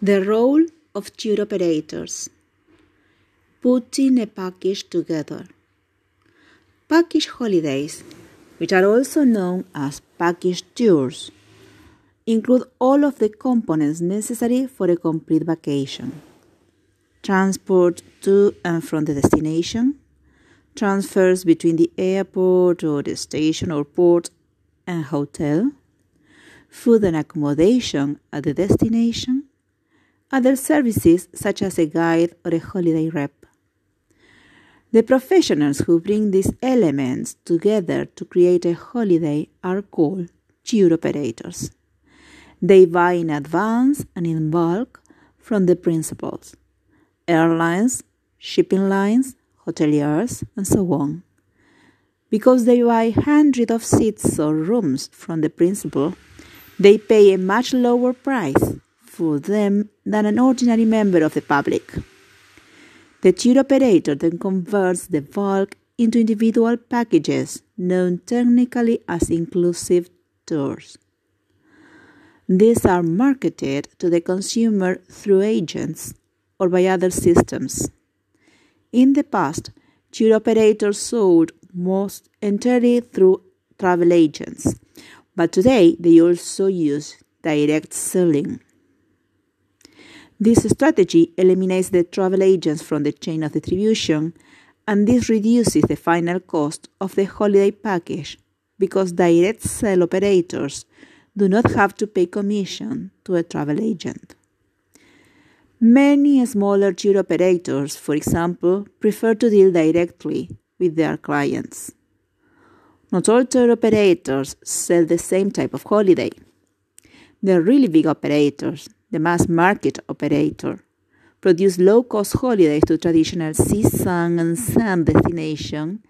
The role of tour operators. Putting a package together. Package holidays, which are also known as package tours, include all of the components necessary for a complete vacation transport to and from the destination, transfers between the airport or the station or port and hotel, food and accommodation at the destination, other services such as a guide or a holiday rep. The professionals who bring these elements together to create a holiday are called tour operators. They buy in advance and in bulk from the principals, airlines, shipping lines, hoteliers, and so on. Because they buy hundreds of seats or rooms from the principal, they pay a much lower price for them than an ordinary member of the public. The tour operator then converts the bulk into individual packages known technically as inclusive tours. These are marketed to the consumer through agents or by other systems. In the past, tour operators sold most entirely through travel agents, but today they also use direct selling. This strategy eliminates the travel agents from the chain of distribution, and this reduces the final cost of the holiday package because direct sell operators do not have to pay commission to a travel agent. Many smaller tour operators, for example, prefer to deal directly with their clients. Not all tour operators sell the same type of holiday. The really big operators, the mass market operator, produce low cost holidays to traditional sea sun and sun destinations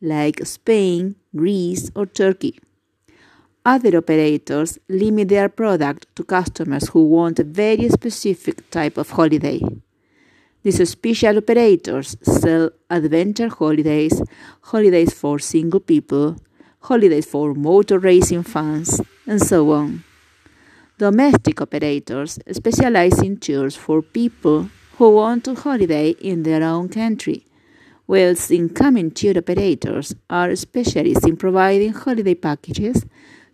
like Spain, Greece, or Turkey. Other operators limit their product to customers who want a very specific type of holiday. These special operators sell adventure holidays, holidays for single people, holidays for motor racing fans, and so on. Domestic operators specialize in tours for people who want to holiday in their own country, whilst incoming tour operators are specialists in providing holiday packages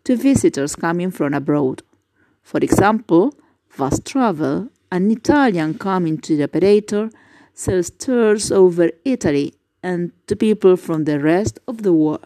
to visitors coming from abroad. For example, Fast Travel, an Italian coming tour operator, sells tours over Italy and to people from the rest of the world.